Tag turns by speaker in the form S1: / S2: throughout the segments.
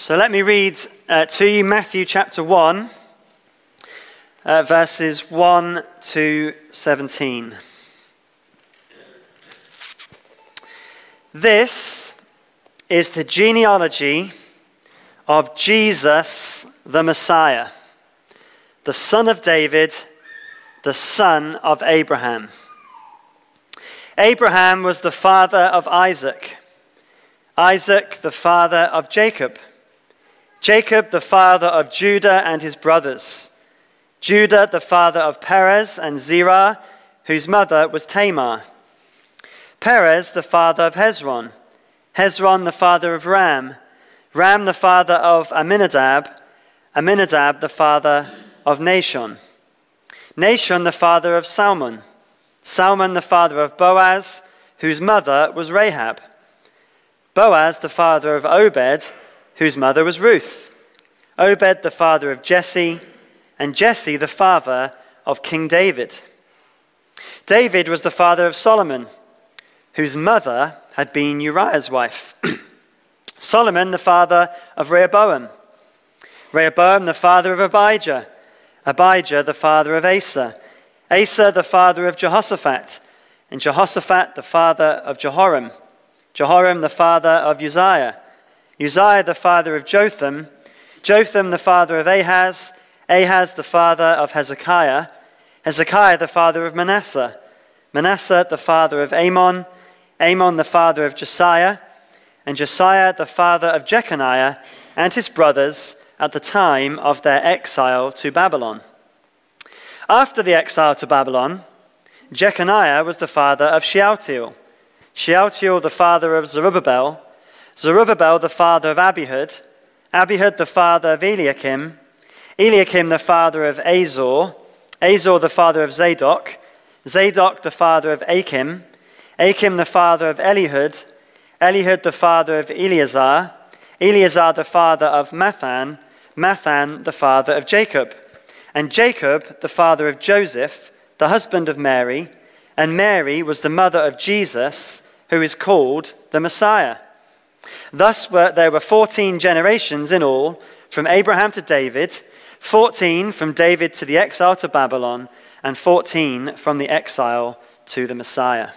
S1: So let me read uh, to you Matthew chapter 1, uh, verses 1 to 17. This is the genealogy of Jesus the Messiah, the son of David, the son of Abraham. Abraham was the father of Isaac, Isaac the father of Jacob, Jacob the father of Judah and his brothers, Judah the father of Perez and Zerah, whose mother was Tamar, Perez the father of Hezron, Hezron the father of Ram, Ram the father of Amminadab, Amminadab the father of Nahshon, Nahshon the father of Salmon, Salmon the father of Boaz, whose mother was Rahab, Boaz the father of Obed, whose mother was Ruth, Obed the father of Jesse, and Jesse the father of King David. David was the father of Solomon, whose mother had been Uriah's wife. Solomon the father of Rehoboam, Rehoboam the father of Abijah, Abijah the father of Asa, Asa the father of Jehoshaphat, and Jehoshaphat the father of Jehoram, Jehoram the father of Uzziah, Uzziah the father of Jotham, Jotham the father of Ahaz, Ahaz the father of Hezekiah, Hezekiah the father of Manasseh, Manasseh the father of Amon, Amon the father of Josiah, and Josiah the father of Jeconiah and his brothers at the time of their exile to Babylon. After the exile to Babylon, Jeconiah was the father of Shealtiel, Shealtiel the father of Zerubbabel, Zerubbabel the father of Abihud, Abihud the father of Eliakim, Eliakim the father of Azor, Azor the father of Zadok, Zadok the father of Achim, Achim the father of Elihud, Elihud the father of Eleazar, Eleazar the father of Matthan, Matthan the father of Jacob, and Jacob the father of Joseph, the husband of Mary, and Mary was the mother of Jesus, who is called the Messiah. Thus were, there were 14 generations in all, from Abraham to David, 14 from David to the exile to Babylon, and 14 from the exile to the Messiah.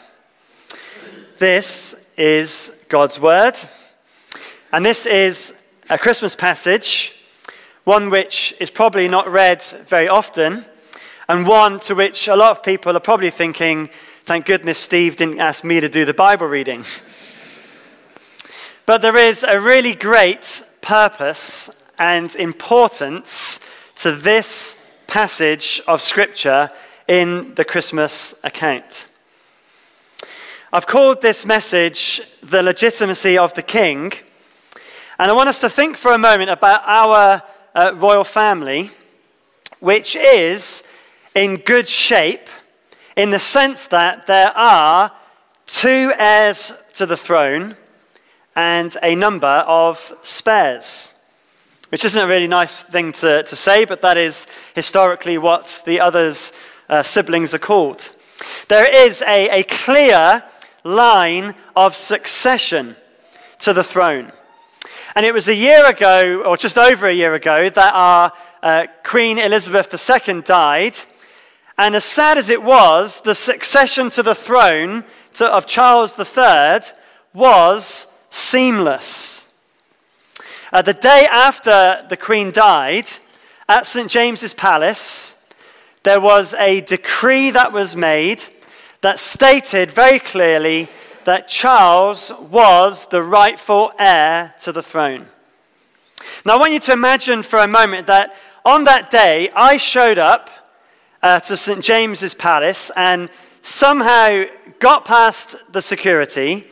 S1: This is God's Word. And this is a Christmas passage, one which is probably not read very often, and one to which a lot of people are probably thinking, thank goodness Steve didn't ask me to do the Bible reading. but there is a really great purpose and importance to this passage of Scripture in the Christmas account. I've called this message The Legitimacy of the King. And I want us to think for a moment about our uh, royal family, which is in good shape in the sense that there are two heirs to the throne and a number of spares. Which isn't a really nice thing to, to say, but that is historically what the others' uh, siblings are called. There is a, a clear line of succession to the throne. And it was a year ago, or just over a year ago, that our uh, Queen Elizabeth II died. And as sad as it was, the succession to the throne to, of Charles III was seamless. Uh, the day after the Queen died, at St. James's Palace, there was a decree that was made that stated very clearly that Charles was the rightful heir to the throne. Now, I want you to imagine for a moment that on that day, I showed up uh, to St. James's Palace and somehow got past the security,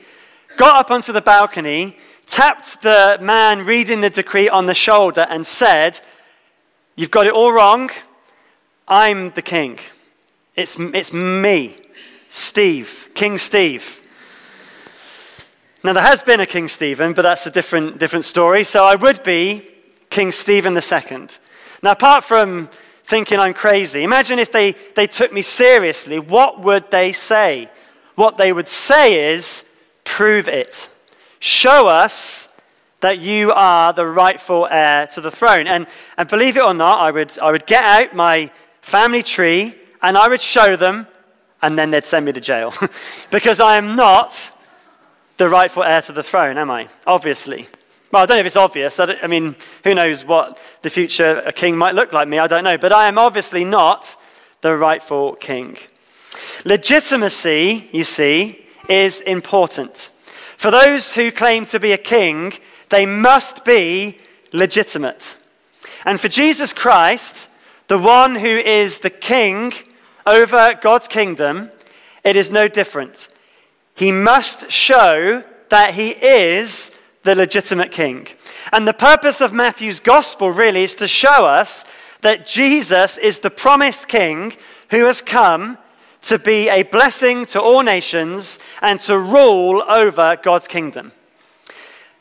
S1: got up onto the balcony, tapped the man reading the decree on the shoulder, and said, You've got it all wrong. I'm the king. It's, it's me. Steve, King Steve. Now, there has been a King Stephen, but that's a different, different story. So I would be King Stephen II. Now, apart from thinking I'm crazy, imagine if they, they took me seriously. What would they say? What they would say is, prove it. Show us that you are the rightful heir to the throne. And, and believe it or not, I would, I would get out my family tree and I would show them, and then they'd send me to jail. because I am not the rightful heir to the throne, am I? Obviously. Well, I don't know if it's obvious. I, I mean, who knows what the future a king might look like me? I don't know. But I am obviously not the rightful king. Legitimacy, you see, is important. For those who claim to be a king, they must be legitimate. And for Jesus Christ, the one who is the king over God's kingdom, it is no different. He must show that he is the legitimate king. And the purpose of Matthew's gospel really is to show us that Jesus is the promised king who has come to be a blessing to all nations and to rule over God's kingdom.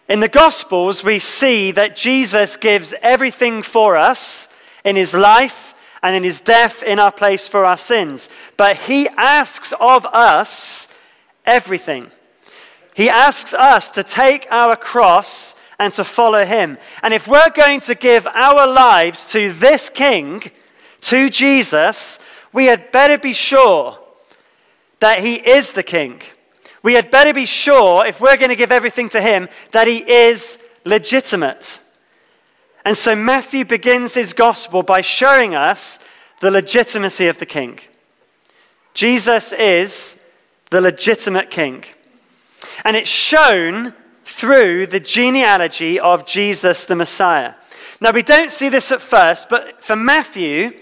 S1: In the Gospels, we see that Jesus gives everything for us in his life and in his death in our place for our sins. But he asks of us everything. He asks us to take our cross and to follow him. And if we're going to give our lives to this king, to Jesus, we had better be sure that he is the king. We had better be sure, if we're going to give everything to him, that he is legitimate. And so Matthew begins his gospel by showing us the legitimacy of the king. Jesus is the legitimate king. And it's shown through the genealogy of Jesus the Messiah. Now, we don't see this at first, but for Matthew,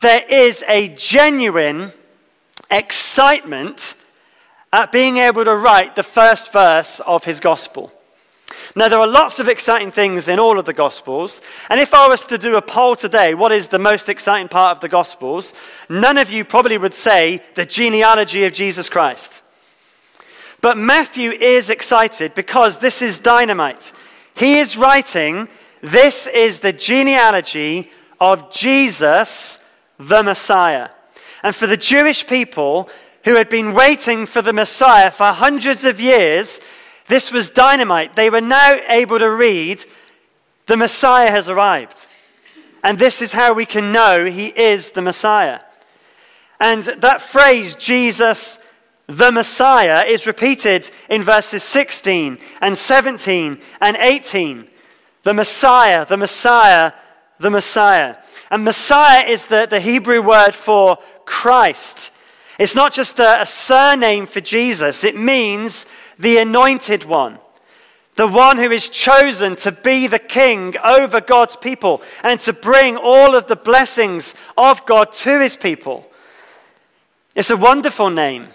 S1: there is a genuine excitement at being able to write the first verse of his gospel. Now, there are lots of exciting things in all of the Gospels. And if I was to do a poll today, what is the most exciting part of the Gospels? None of you probably would say the genealogy of Jesus Christ. But Matthew is excited because this is dynamite. He is writing, This is the genealogy of Jesus, the Messiah. And for the Jewish people who had been waiting for the Messiah for hundreds of years, this was dynamite. They were now able to read, The Messiah has arrived. And this is how we can know he is the Messiah. And that phrase, Jesus the Messiah, is repeated in verses 16 and 17 and 18. The Messiah, the Messiah, the Messiah. And Messiah is the, the Hebrew word for Christ. It's not just a, a surname for Jesus, it means the anointed one. The one who is chosen to be the king over God's people and to bring all of the blessings of God to his people. It's a wonderful name.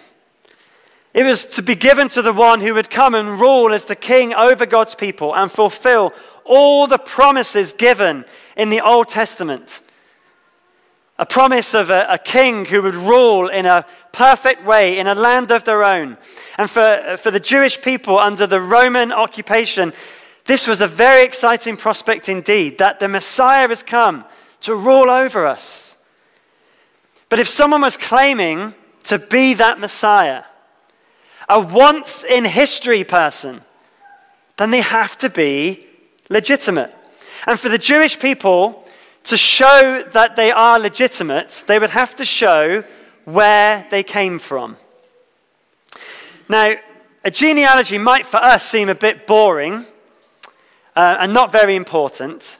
S1: It was to be given to the one who would come and rule as the king over God's people and fulfill all the promises given in the Old Testament. A promise of a, a, king who would rule in a perfect way in a land of their own. And for, for the Jewish people under the Roman occupation, this was a very exciting prospect indeed that the Messiah has come to rule over us. But if someone was claiming to be that Messiah, a once in history person, then they have to be legitimate. And for the Jewish people to show that they are legitimate, they would have to show where they came from. Now, a genealogy might for us seem a bit boring uh, and not very important,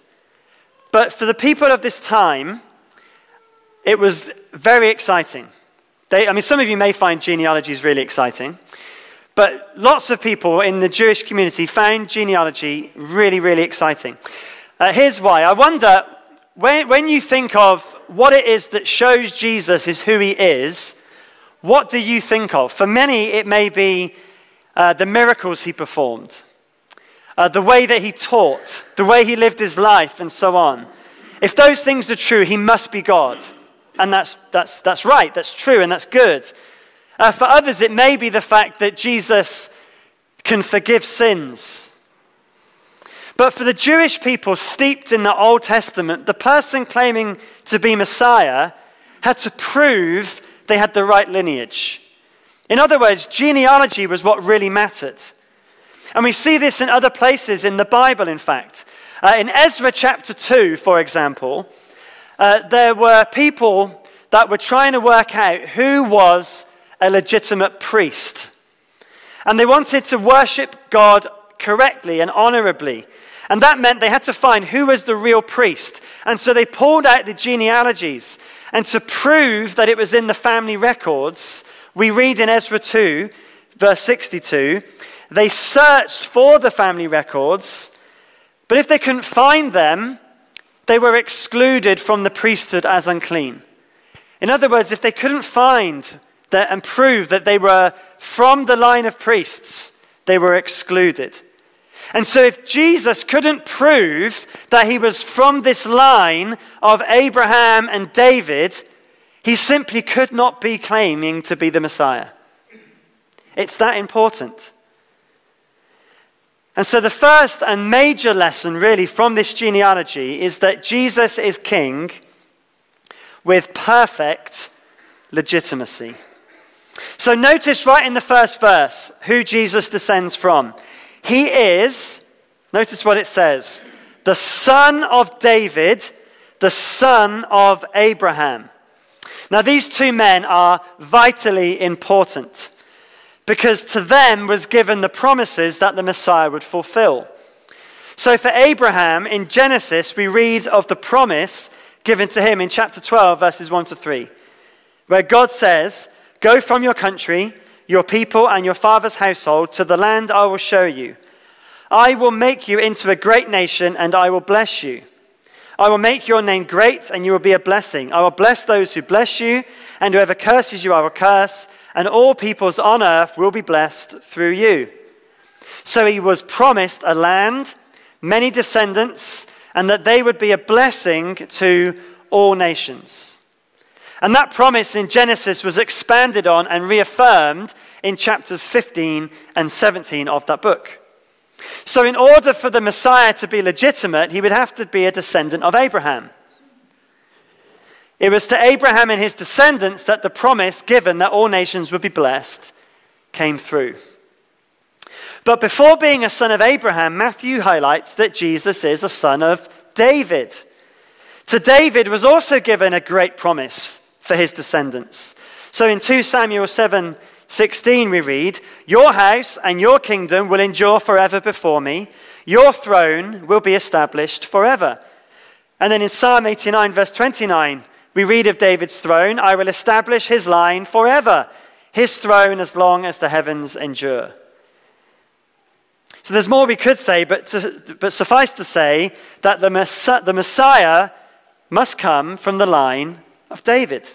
S1: but for the people of this time, it was very exciting. They, I mean, some of you may find genealogies really exciting. But lots of people in the Jewish community found genealogy really, really exciting. Uh, here's why. I wonder when, when you think of what it is that shows Jesus is who he is, what do you think of? For many, it may be uh, the miracles he performed, uh, the way that he taught, the way he lived his life, and so on. If those things are true, he must be God. And that's, that's, that's right, that's true, and that's good. Uh, for others, it may be the fact that Jesus can forgive sins. But for the Jewish people steeped in the Old Testament, the person claiming to be Messiah had to prove they had the right lineage. In other words, genealogy was what really mattered. And we see this in other places in the Bible, in fact. Uh, in Ezra chapter 2, for example, uh, there were people that were trying to work out who was a legitimate priest. And they wanted to worship God correctly and honorably. And that meant they had to find who was the real priest. And so they pulled out the genealogies. And to prove that it was in the family records, we read in Ezra 2, verse 62, they searched for the family records, but if they couldn't find them, they were excluded from the priesthood as unclean. In other words, if they couldn't find and prove that they were from the line of priests, they were excluded. And so, if Jesus couldn't prove that he was from this line of Abraham and David, he simply could not be claiming to be the Messiah. It's that important. And so, the first and major lesson, really, from this genealogy is that Jesus is king with perfect legitimacy. So, notice right in the first verse who Jesus descends from. He is, notice what it says, the son of David, the son of Abraham. Now, these two men are vitally important because to them was given the promises that the Messiah would fulfill. So for Abraham, in Genesis, we read of the promise given to him in chapter 12, verses 1 to 3, where God says, Go from your country, your people, and your father's household to the land I will show you. I will make you into a great nation, and I will bless you. I will make your name great, and you will be a blessing. I will bless those who bless you, and whoever curses you, I will curse and all peoples on earth will be blessed through you. So he was promised a land, many descendants, and that they would be a blessing to all nations. And that promise in Genesis was expanded on and reaffirmed in chapters 15 and 17 of that book. So, in order for the Messiah to be legitimate, he would have to be a descendant of Abraham. It was to Abraham and his descendants that the promise given that all nations would be blessed came through. But before being a son of Abraham, Matthew highlights that Jesus is a son of David. To David was also given a great promise for his descendants. So in 2 Samuel 7 16, we read, Your house and your kingdom will endure forever before me, your throne will be established forever. And then in Psalm 89, verse 29, we read of David's throne I will establish his line forever, his throne as long as the heavens endure. So there's more we could say, but, to, but suffice to say that the, the Messiah must come from the line of David.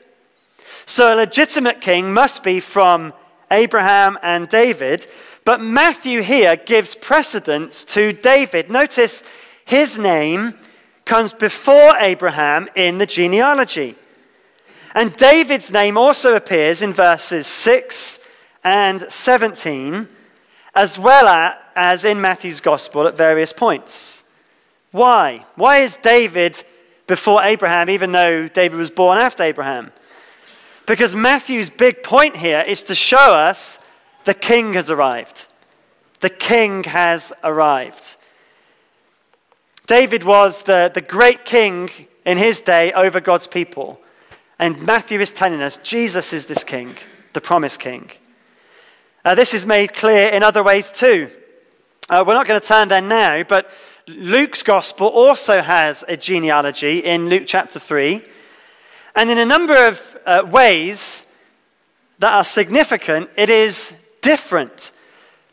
S1: So a legitimate king must be from Abraham and David, but Matthew here gives precedence to David. Notice his name comes before Abraham in the genealogy. And David's name also appears in verses 6 and 17, as well as in Matthew's gospel at various points. Why? Why is David before Abraham, even though David was born after Abraham? Because Matthew's big point here is to show us the king has arrived. The king has arrived. David was the, the great king in his day over God's people. And Matthew is telling us Jesus is this king, the promised king. Uh, this is made clear in other ways too. Uh, we're not going to turn there now, but Luke's gospel also has a genealogy in Luke chapter 3. And in a number of uh, ways that are significant, it is different.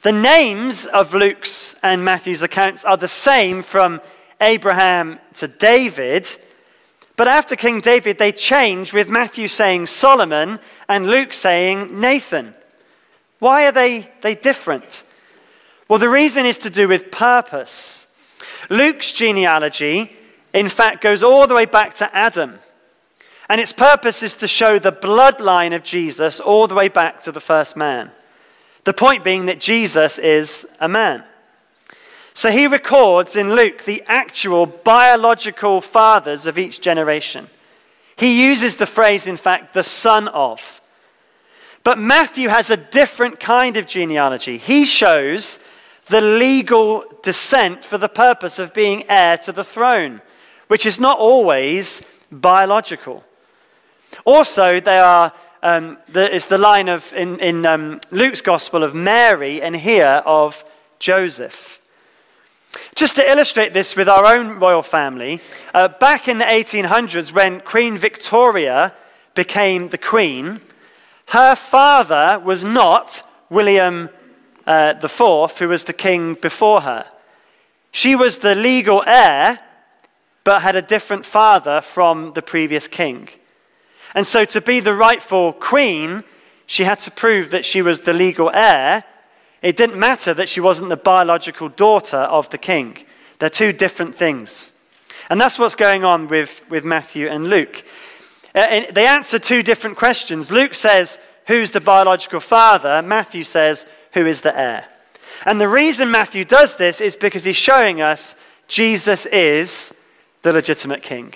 S1: The names of Luke's and Matthew's accounts are the same from Abraham to David. But after King David, they change with Matthew saying Solomon and Luke saying Nathan. Why are they, they different? Well, the reason is to do with purpose. Luke's genealogy, in fact, goes all the way back to Adam. And its purpose is to show the bloodline of Jesus all the way back to the first man. The point being that Jesus is a man. So he records in Luke the actual biological fathers of each generation. He uses the phrase, in fact, the son of. But Matthew has a different kind of genealogy. He shows the legal descent for the purpose of being heir to the throne, which is not always biological. Also, they are, um, the, it's the line of, in, in um, Luke's gospel of Mary and here of Joseph. Just to illustrate this with our own royal family, uh, back in the 1800s, when Queen Victoria became the Queen, her father was not William uh, fourth, who was the king before her. She was the legal heir, but had a different father from the previous king. And so, to be the rightful queen, she had to prove that she was the legal heir. It didn't matter that she wasn't the biological daughter of the king. They're two different things. And that's what's going on with, with Matthew and Luke. Uh, they answer two different questions. Luke says, Who's the biological father? Matthew says, Who is the heir? And the reason Matthew does this is because he's showing us Jesus is the legitimate king.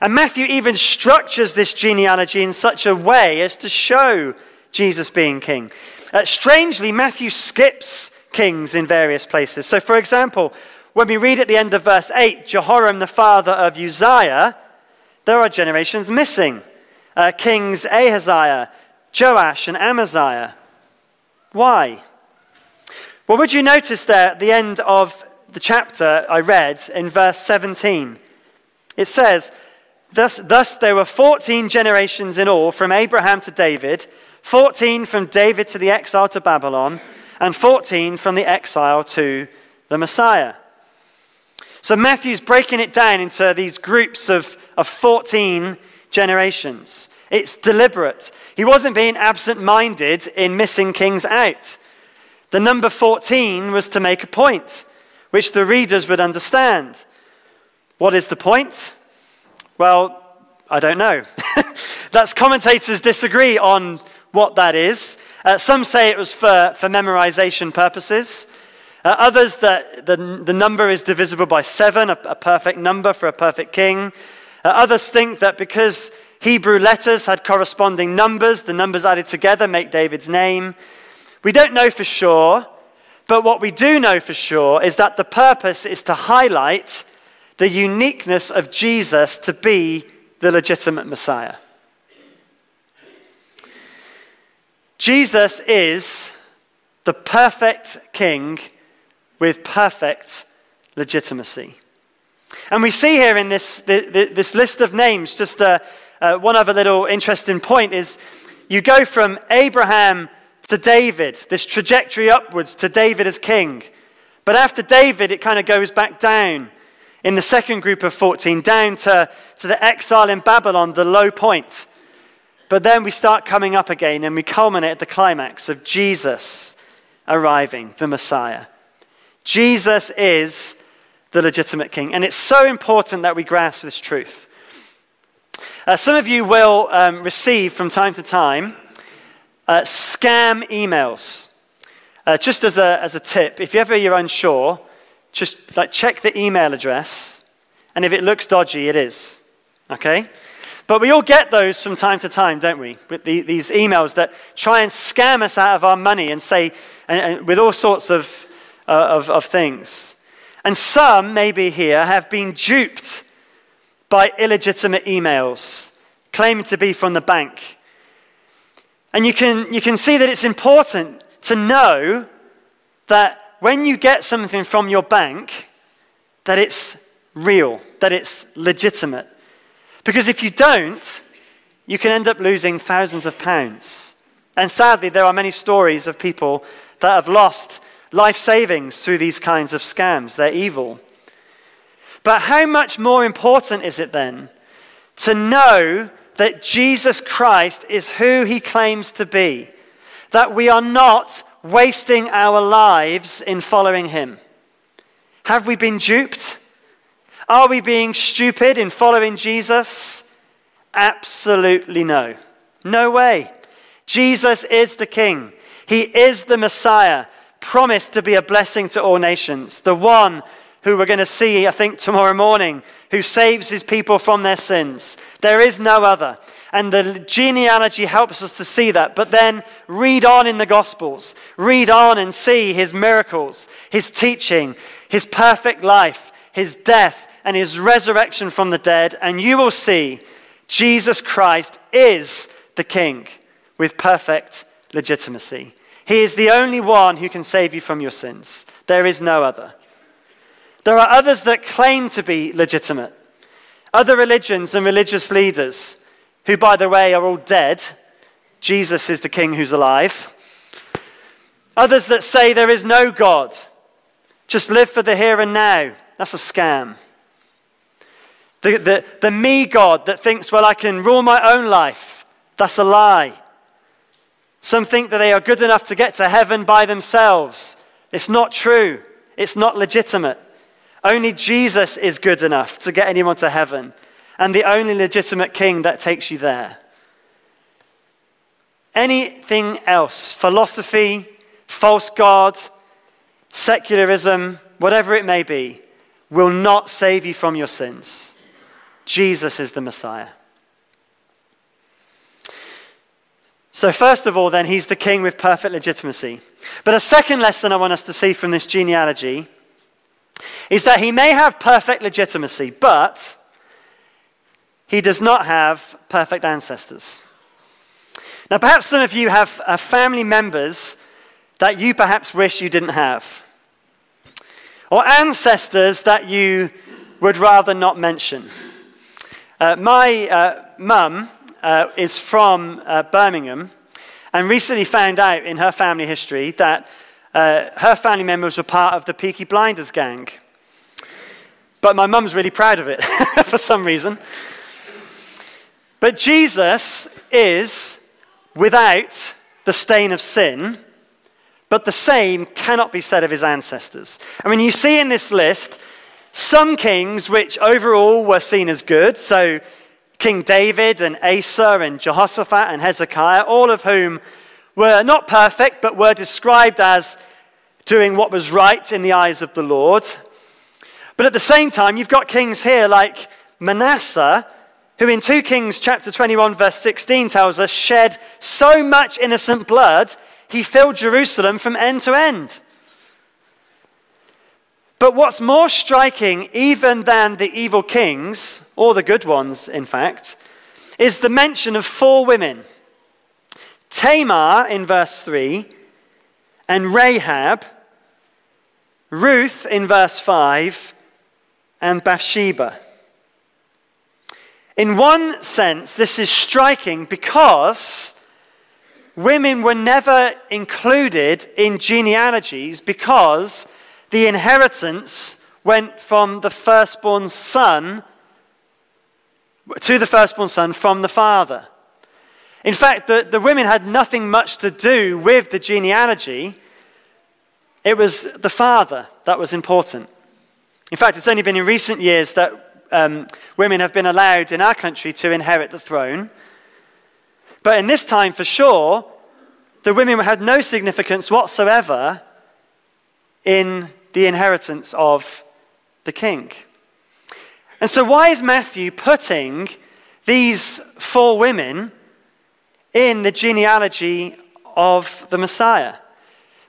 S1: And Matthew even structures this genealogy in such a way as to show Jesus being king. Uh, strangely, Matthew skips kings in various places. So, for example, when we read at the end of verse 8, Jehoram, the father of Uzziah, there are generations missing. Uh, kings Ahaziah, Joash, and Amaziah. Why? Well, would you notice there at the end of the chapter I read in verse 17? It says, Thus, thus there were 14 generations in all from Abraham to David, 14 from David to the exile to Babylon, and 14 from the exile to the Messiah. So Matthew's breaking it down into these groups of, of 14 generations. It's deliberate. He wasn't being absent minded in missing kings out. The number 14 was to make a point, which the readers would understand. What is the point? Well, I don't know. That's commentators disagree on what that is. Uh, some say it was for, for memorization purposes. Uh, others that the, the number is divisible by seven, a, a perfect number for a perfect king. Uh, others think that because Hebrew letters had corresponding numbers, the numbers added together make David's name. We don't know for sure, but what we do know for sure is that the purpose is to highlight the uniqueness of Jesus to be the legitimate Messiah. Jesus is the perfect king with perfect legitimacy. And we see here in this, this list of names, just one other little interesting point is you go from Abraham to David, this trajectory upwards to David as king. But after David, it kind of goes back down in the second group of 14, down to, to the exile in Babylon, the low point. But then we start coming up again and we culminate at the climax of Jesus arriving, the Messiah. Jesus is the legitimate king. And it's so important that we grasp this truth. Uh, some of you will um, receive from time to time uh, scam emails. Uh, just as a, as a tip, if you ever you're unsure, just like check the email address, and if it looks dodgy, it is. Okay? But we all get those from time to time, don't we? With the, these emails that try and scam us out of our money and say, and, and with all sorts of, uh, of, of things. And some, maybe here, have been duped by illegitimate emails claiming to be from the bank. And you can, you can see that it's important to know that when you get something from your bank, that it's real, that it's legitimate. Because if you don't, you can end up losing thousands of pounds. And sadly, there are many stories of people that have lost life savings through these kinds of scams. They're evil. But how much more important is it then to know that Jesus Christ is who he claims to be? That we are not wasting our lives in following him? Have we been duped? Are we being stupid in following Jesus? Absolutely no. No way. Jesus is the King. He is the Messiah, promised to be a blessing to all nations, the one who we're going to see, I think, tomorrow morning, who saves his people from their sins. There is no other. And the genealogy helps us to see that. But then read on in the Gospels, read on and see his miracles, his teaching, his perfect life, his death, and his resurrection from the dead, and you will see Jesus Christ is the King with perfect legitimacy. He is the only one who can save you from your sins. There is no other. There are others that claim to be legitimate, other religions and religious leaders, who, by the way, are all dead. Jesus is the King who's alive. Others that say there is no God, just live for the here and now. That's a scam. The, the, the me God that thinks, well, I can rule my own life. That's a lie. Some think that they are good enough to get to heaven by themselves. It's not true. It's not legitimate. Only Jesus is good enough to get anyone to heaven, and the only legitimate king that takes you there. Anything else, philosophy, false God, secularism, whatever it may be, will not save you from your sins. Jesus is the Messiah. So, first of all, then, he's the king with perfect legitimacy. But a second lesson I want us to see from this genealogy is that he may have perfect legitimacy, but he does not have perfect ancestors. Now, perhaps some of you have uh, family members that you perhaps wish you didn't have, or ancestors that you would rather not mention. Uh, my uh, mum uh, is from uh, Birmingham and recently found out in her family history that uh, her family members were part of the Peaky Blinders gang. But my mum's really proud of it for some reason. But Jesus is without the stain of sin, but the same cannot be said of his ancestors. I mean, you see in this list some kings which overall were seen as good. So, King David and Asa and Jehoshaphat and Hezekiah, all of whom were not perfect, but were described as doing what was right in the eyes of the Lord. But at the same time, you've got kings here like Manasseh, who in 2 Kings chapter 21, verse 16 tells us, shed so much innocent blood, he filled Jerusalem from end to end. But what's more striking, even than the evil kings, or the good ones, in fact, is the mention of four women Tamar in verse 3, and Rahab, Ruth in verse 5, and Bathsheba. In one sense, this is striking because women were never included in genealogies because the inheritance went from the firstborn son to the firstborn son from the father. In fact, the, the women had nothing much to do with the genealogy. It was the father that was important. In fact, it's only been in recent years that um, women have been allowed in our country to inherit the throne. But in this time, for sure, the women had no significance whatsoever in the inheritance of the king. And so, why is Matthew putting these four women in the genealogy of the Messiah.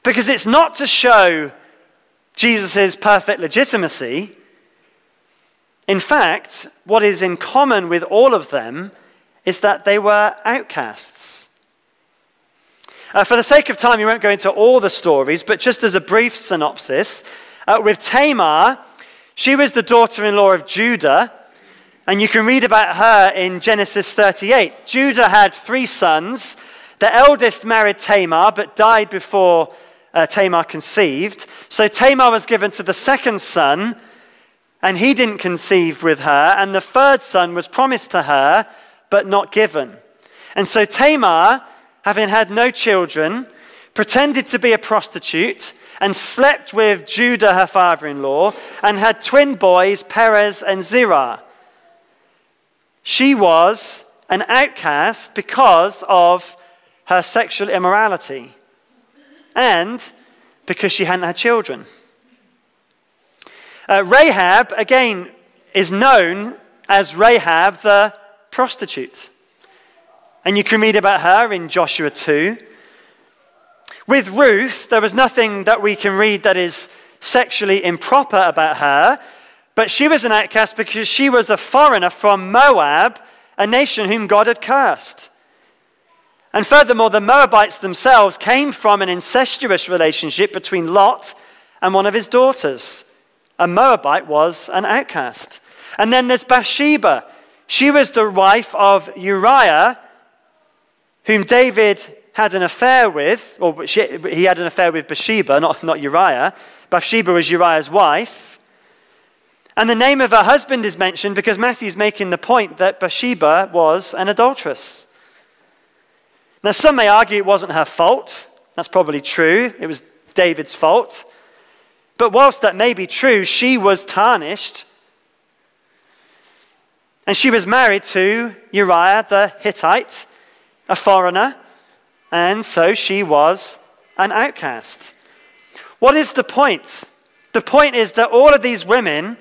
S1: Because it's not to show Jesus' perfect legitimacy. In fact, what is in common with all of them is that they were outcasts. Uh, for the sake of time, we won't go into all the stories, but just as a brief synopsis, uh, with Tamar, she was the daughter in law of Judah and you can read about her in Genesis 38. Judah had three sons. The eldest married Tamar, but died before uh, Tamar conceived. So Tamar was given to the second son, and he didn't conceive with her. And the third son was promised to her, but not given. And so Tamar, having had no children, pretended to be a prostitute and slept with Judah, her father in law, and had twin boys, Perez and Zerah. She was an outcast because of her sexual immorality and because she hadn't had children. Uh, Rahab, again, is known as Rahab the prostitute. And you can read about her in Joshua 2. With Ruth, there was nothing that we can read that is sexually improper about her, but she was an outcast because she was a foreigner from Moab, a nation whom God had cursed. And furthermore, the Moabites themselves came from an incestuous relationship between Lot and one of his daughters. A Moabite was an outcast. And then there's Bathsheba. She was the wife of Uriah, whom David had an affair with, or she, he had an affair with Bathsheba, not, not Uriah. Bathsheba was Uriah's wife. And the name of her husband is mentioned because Matthew's making the point that Bathsheba was an adulteress. Now, some may argue it wasn't her fault. That's probably true. It was David's fault. But whilst that may be true, she was tarnished. And she was married to Uriah the Hittite, a foreigner. And so she was an outcast. What is the point? The point is that all of these women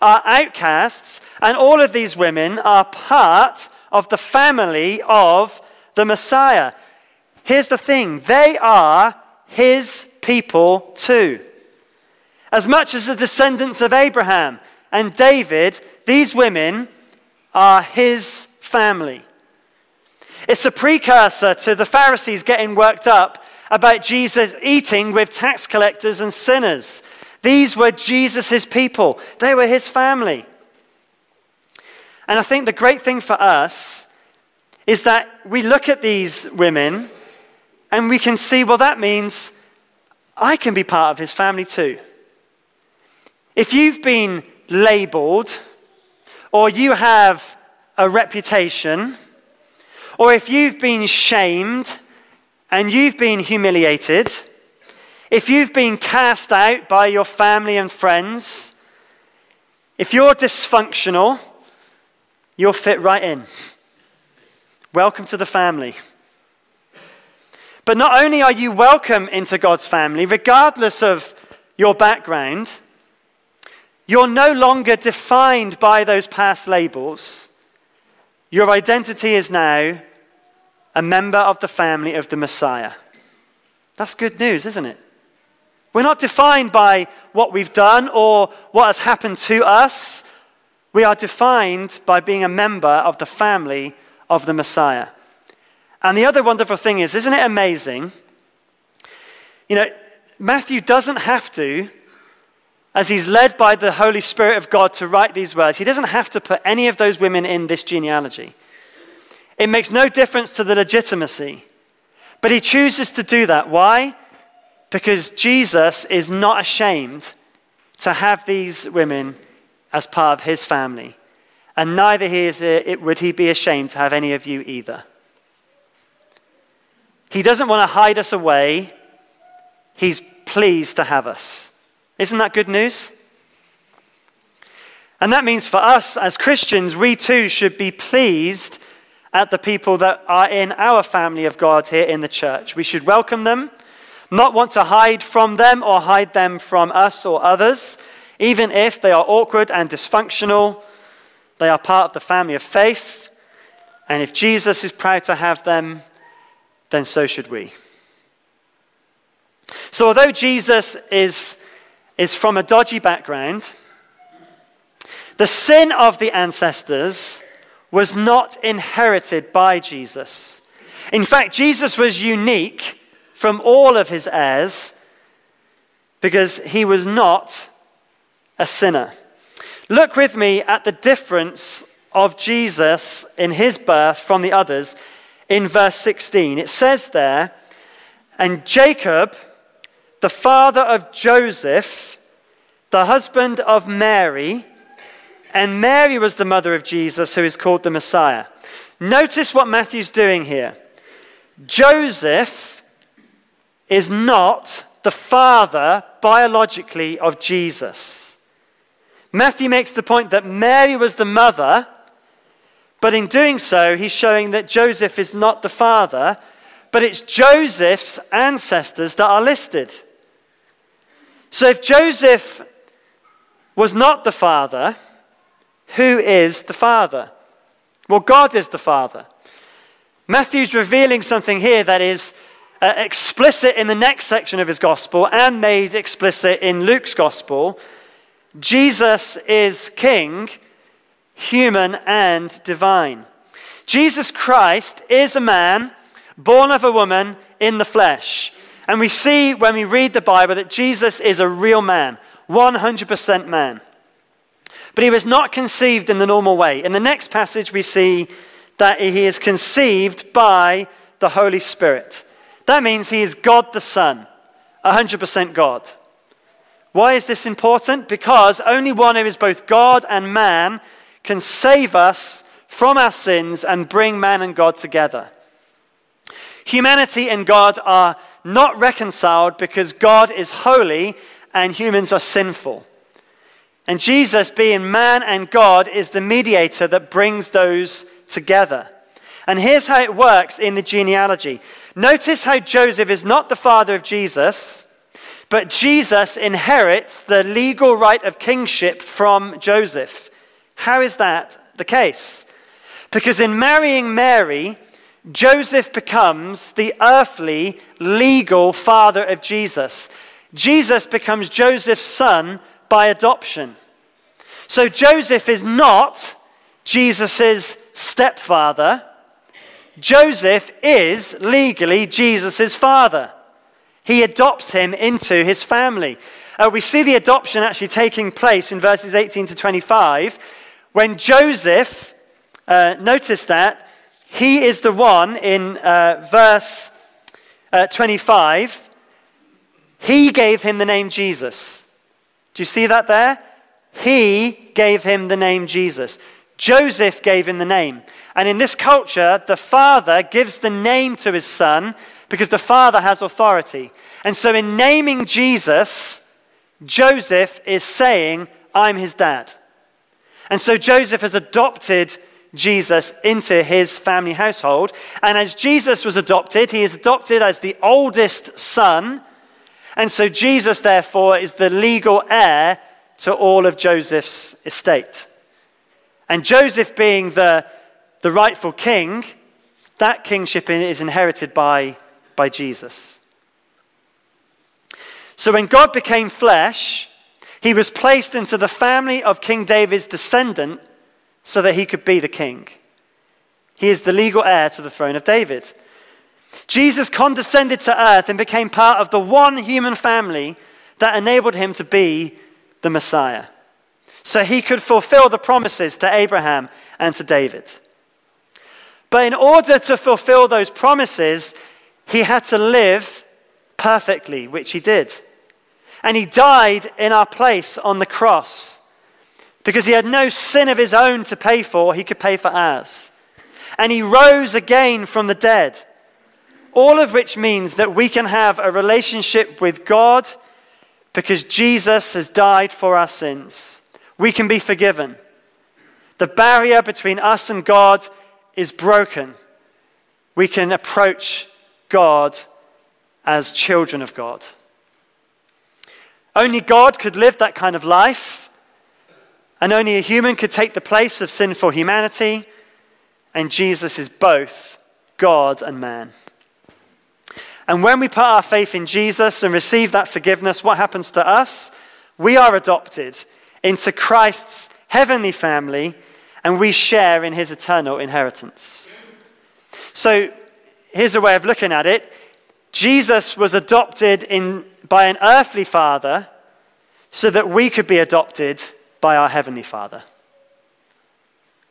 S1: are outcasts, and all of these women are part of the family of the Messiah. Here's the thing they are his people too. As much as the descendants of Abraham and David, these women are his family. It's a precursor to the Pharisees getting worked up about Jesus eating with tax collectors and sinners. These were Jesus' people, they were his family. And I think the great thing for us is that we look at these women and we can see, well, that means I can be part of his family too. If you've been labeled, or you have a reputation, or if you've been shamed and you've been humiliated, if you've been cast out by your family and friends, if you're dysfunctional, you'll fit right in. Welcome to the family. But not only are you welcome into God's family, regardless of your background, you're no longer defined by those past labels. Your identity is now a member of the family of the Messiah. That's good news, isn't it? We're not defined by what we've done or what has happened to us. We are defined by being a member of the family of the Messiah. And the other wonderful thing is, isn't it amazing? You know, Matthew doesn't have to, as he's led by the Holy Spirit of God to write these words, he doesn't have to put any of those women in this genealogy. It makes no difference to the legitimacy. But he chooses to do that. Why? Because Jesus is not ashamed to have these women as part of his family and neither he is, eh, it, would he be ashamed to have any of you either. He doesn't want to hide us away, he's pleased to have us. Isn't that good news? And that means for us as Christians, we too should be pleased at the people that are in our family of God here in the church. We should welcome them, not want to hide from them or hide them from us or others, even if they are awkward and dysfunctional they are part of the family of faith, and if Jesus is proud to have them, then so should we. So, although Jesus is, is from a dodgy background, the sin of the ancestors was not inherited by Jesus. In fact, Jesus was unique from all of his heirs because he was not a sinner. Look with me at the difference of Jesus in his birth from the others in verse 16. It says there, and Jacob, the father of Joseph, the husband of Mary, and Mary was the mother of Jesus, who is called the Messiah. Notice what Matthew's doing here. Joseph is not the father biologically of Jesus. Matthew makes the point that Mary was the mother, but in doing so, he's showing that Joseph is not the father, but it's Joseph's ancestors that are listed. So if Joseph was not the Father, who is the Father? Well, God is the Father. Matthew's revealing something here that is uh, explicit in the next section of his gospel and made explicit in Luke's gospel. Jesus is king, human and divine. Jesus Christ is a man born of a woman in the flesh. And we see when we read the Bible that Jesus is a real man, 100% man. But he was not conceived in the normal way. In the next passage, we see that he is conceived by the Holy Spirit. That means he is God the Son, 100% God. Why is this important? Because only one who is both God and man can save us from our sins and bring man and God together. Humanity and God are not reconciled because God is holy and humans are sinful. And Jesus, being man and God, is the mediator that brings those together. And here's how it works in the genealogy. Notice how Joseph is not the father of Jesus, but Jesus inherits the legal right of kingship from Joseph. How is that the case? Because in marrying Mary, Joseph becomes the earthly, legal father of Jesus. Jesus becomes Joseph's son by adoption. So Joseph is not Jesus' stepfather. Joseph is legally Jesus' father. He adopts him into his family. Uh, we see the adoption actually taking place in verses 18 to 25 when Joseph, uh, notice that, he is the one in uh, verse uh, 25. He gave him the name Jesus. Do you see that there? He gave him the name Jesus. Joseph gave him the name. And in this culture, the father gives the name to his son because the father has authority. And so, in naming Jesus, Joseph is saying, I'm his dad. And so, Joseph has adopted Jesus into his family household. And as Jesus was adopted, he is adopted as the oldest son. And so Jesus, therefore, is the legal heir to all of Joseph's estate. And Joseph, being the, the rightful king, that kingship is inherited by, by Jesus. So when God became flesh, he was placed into the family of King David's descendant so that he could be the king. He is the legal heir to the throne of David. Jesus condescended to earth and became part of the one human family that enabled him to be the Messiah. So he could fulfill the promises to Abraham and to David. But in order to fulfill those promises, he had to live perfectly, which he did. And he died in our place on the cross because he had no sin of his own to pay for, he could pay for ours. And he rose again from the dead. All of which means that we can have a relationship with God because Jesus has died for our sins. We can be forgiven. The barrier between us and God is broken. We can approach God as children of God. Only God could live that kind of life. And only a human could take the place of sinful humanity, and Jesus is both God and man. And when we put our faith in Jesus and receive that forgiveness, what happens to us? We are adopted into Christ's heavenly family, and we share in his eternal inheritance. So here's a way of looking at it Jesus was adopted in, by an earthly father so that we could be adopted by our Heavenly Father.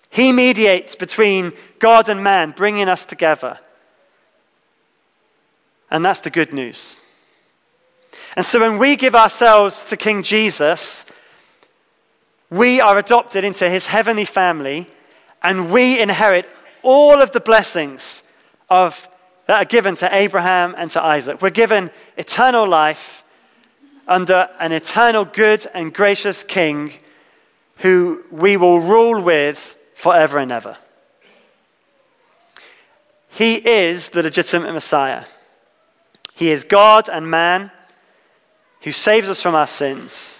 S1: He mediates between God and man, bringing us together. And that's the good news. And so when we give ourselves to King Jesus, we are adopted into his heavenly family and we inherit all of the blessings of, that are given to Abraham and to Isaac. We're given eternal life under an eternal good and gracious king who we will rule with forever and ever. He is the legitimate Messiah. He is God and man who saves us from our sins.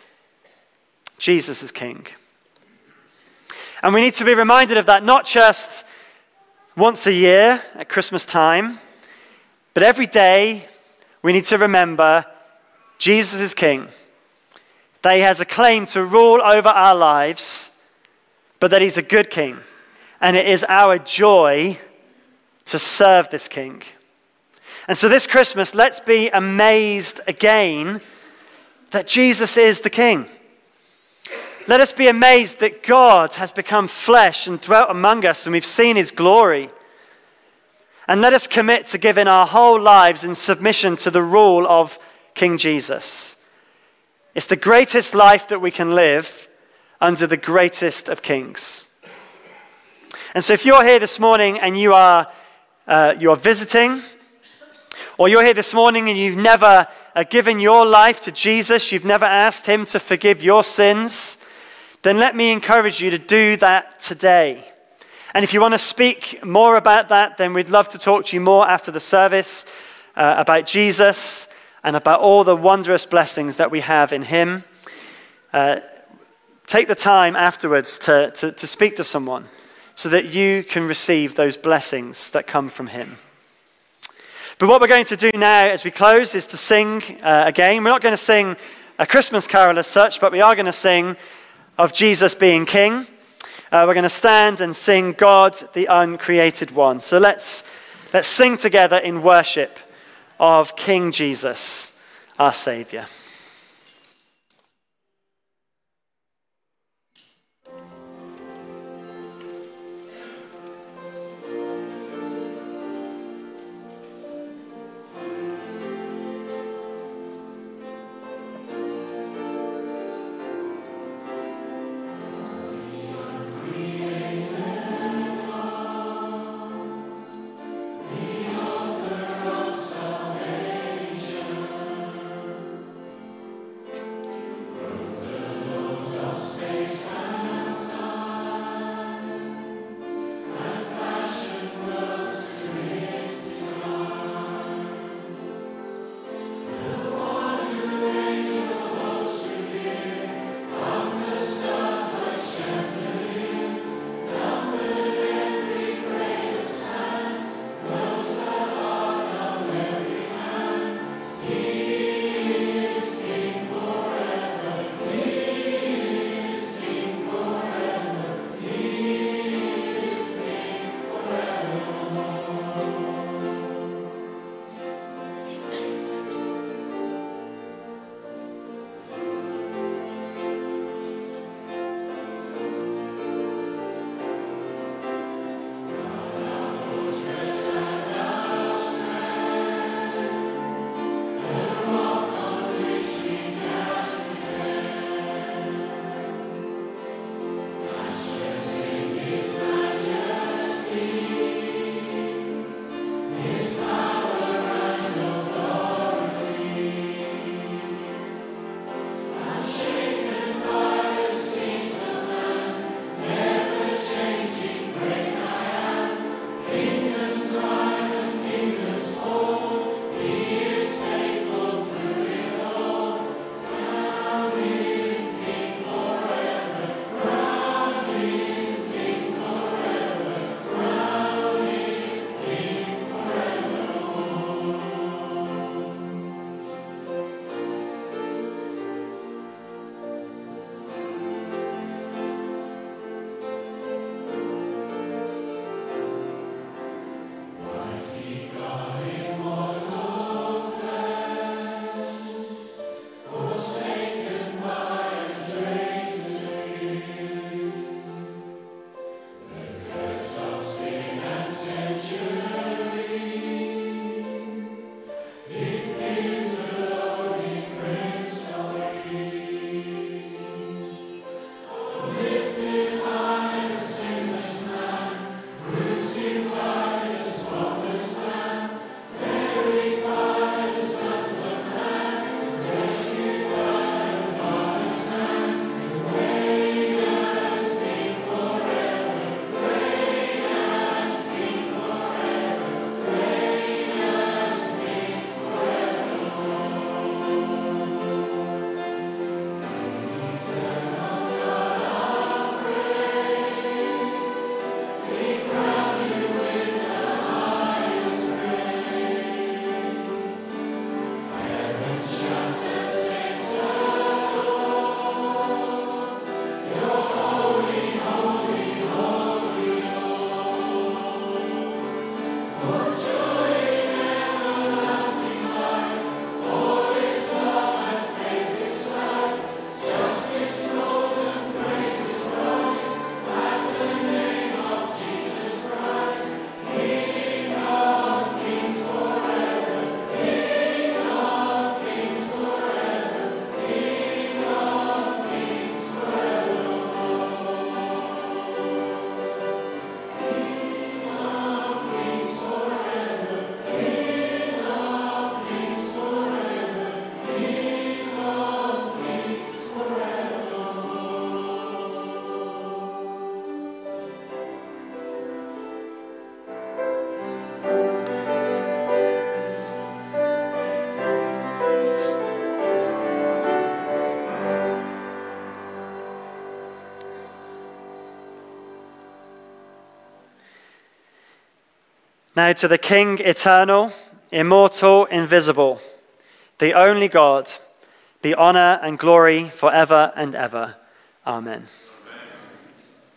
S1: Jesus is King. And we need to be reminded of that not just once a year at Christmas time, but every day we need to remember Jesus is King. That he has a claim to rule over our lives, but that he's a good King. And it is our joy to serve this King. And so this Christmas, let's be amazed again that Jesus is the King. Let us be amazed that God has become flesh and dwelt among us, and we've seen his glory. And let us commit to giving our whole lives in submission to the rule of King Jesus. It's the greatest life that we can live under the greatest of kings. And so, if you're here this morning and you are, uh, you are visiting, or you're here this morning and you've never uh, given your life to Jesus, you've never asked Him to forgive your sins, then let me encourage you to do that today. And if you want to speak more about that, then we'd love to talk to you more after the service uh, about Jesus and about all the wondrous blessings that we have in Him. Uh, take the time afterwards to, to, to speak to someone so that you can receive those blessings that come from Him. But what we're going to do now as we close is to sing uh, again. We're not going to sing a Christmas carol as such, but we are going to sing of Jesus being King. Uh, we're going to stand and sing God, the uncreated one. So let's, let's sing together in worship of King Jesus, our Savior. Now to the King eternal, immortal, invisible, the only God, be honor and glory forever and ever. Amen.